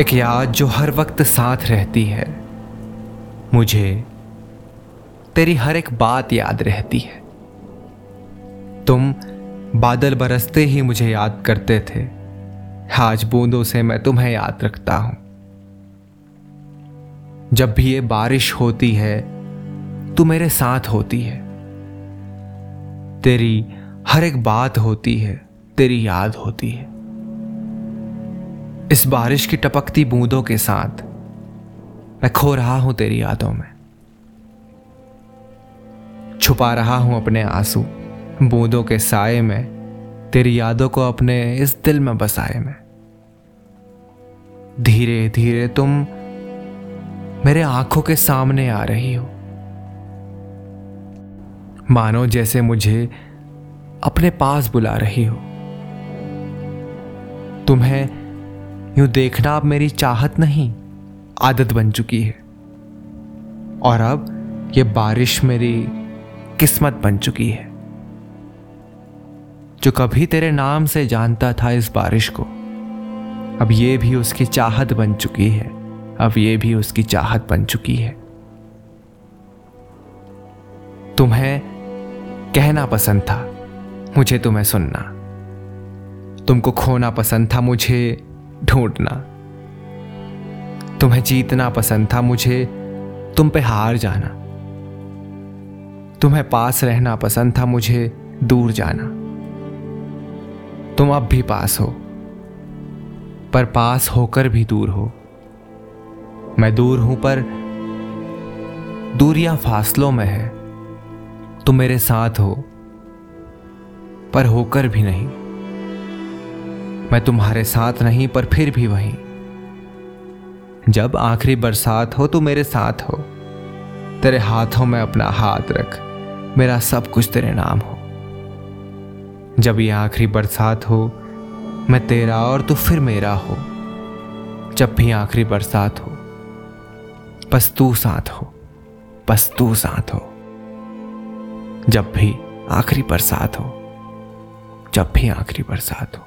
एक याद जो हर वक्त साथ रहती है। मुझे तेरी हर एक बात याद रहती है। तुम बादल बरसते ही मुझे याद करते थे। आज बूंदों से मैं तुम्हें याद रखता हूँ। जब भी ये बारिश होती है, तू मेरे साथ होती है। तेरी हर एक बात होती है, तेरी याद होती है। इस बारिश की टपकती बूंदों के साथ, मैं खो रहा हूँ तेरी यादों में। छुपा रहा हूँ अपने आँसू, बूंदों के साए में, तेरी यादों को अपने इस दिल में बसाए में। धीरे धीरे तुम मेरे आँखों के सामने आ रही हो। मानो जैसे मुझे अपने पास बुला रही हो। तुम्हें यूँ देखना अब मेरी चाहत नहीं, आदत बन चुकी है। और अब ये बारिश मेरी किस्मत बन चुकी है। जो कभी तेरे नाम से जानता था इस बारिश को, अब ये भी उसकी चाहत बन चुकी है, अब ये भी उसकी चाहत बन चुकी है। तुम्हें कहना पसंद था, मुझे तुम्हें सुनना। तुमको खोना पसंद था, मुझे ढूंढना। तुम्हें जीतना पसंद था मुझे, तुम पे हार जाना। तुम्हें पास रहना पसंद था मुझे, दूर जाना। तुम अब भी पास हो, पर पास होकर भी दूर हो। मैं दूर हूँ, पर दूरियाँ फासलों में है। तुम मेरे साथ हो, पर होकर भी नहीं। मैं तुम्हारे साथ नहीं, पर फिर भी वहीं। जब आखिरी बरसात हो तो मेरे साथ हो। तेरे हाथों में अपना हाथ रख। मेरा सब कुछ तेरे नाम हो। जब ये आखिरी बरसात हो, मैं तेरा और तू फिर मेरा हो। जब भी आखिरी बरसात हो, बस तू साथ हो, बस तू साथ हो। जब भी आखिरी बरसात हो, जब भी आखिरी बरसात हो।